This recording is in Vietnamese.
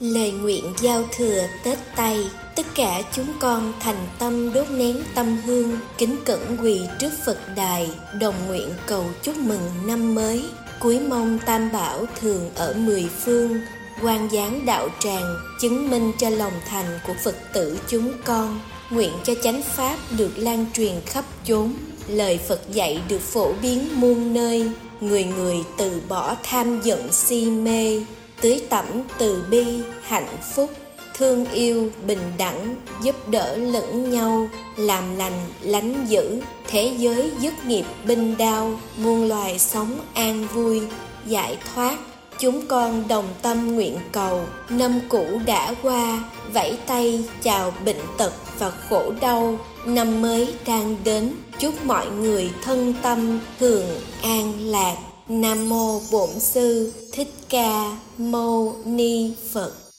Lời nguyện giao thừa Tết Tây, Tất cả chúng con thành tâm đốt nén tâm hương, Kính cẩn quỳ trước Phật đài, Đồng nguyện cầu chúc mừng năm mới. Cuối mong tam bảo thường ở mười phương quan giáng đạo tràng, Chứng minh cho lòng thành của Phật tử chúng con. Nguyện cho chánh Pháp được lan truyền khắp chốn, Lời Phật dạy được phổ biến muôn nơi. Người người từ bỏ tham giận si mê tưới tẩm từ bi, hạnh phúc, thương yêu, bình đẳng, giúp đỡ lẫn nhau, làm lành, lánh dữ, thế giới dứt nghiệp binh đao, muôn loài sống an vui, giải thoát. Chúng con đồng tâm nguyện cầu, năm cũ đã qua, vẫy tay chào bệnh tật và khổ đau, năm mới đang đến. Chúc mọi người thân tâm, thường an lạc. Nam mô Bổn sư. Thích Ca Mâu Ni Phật.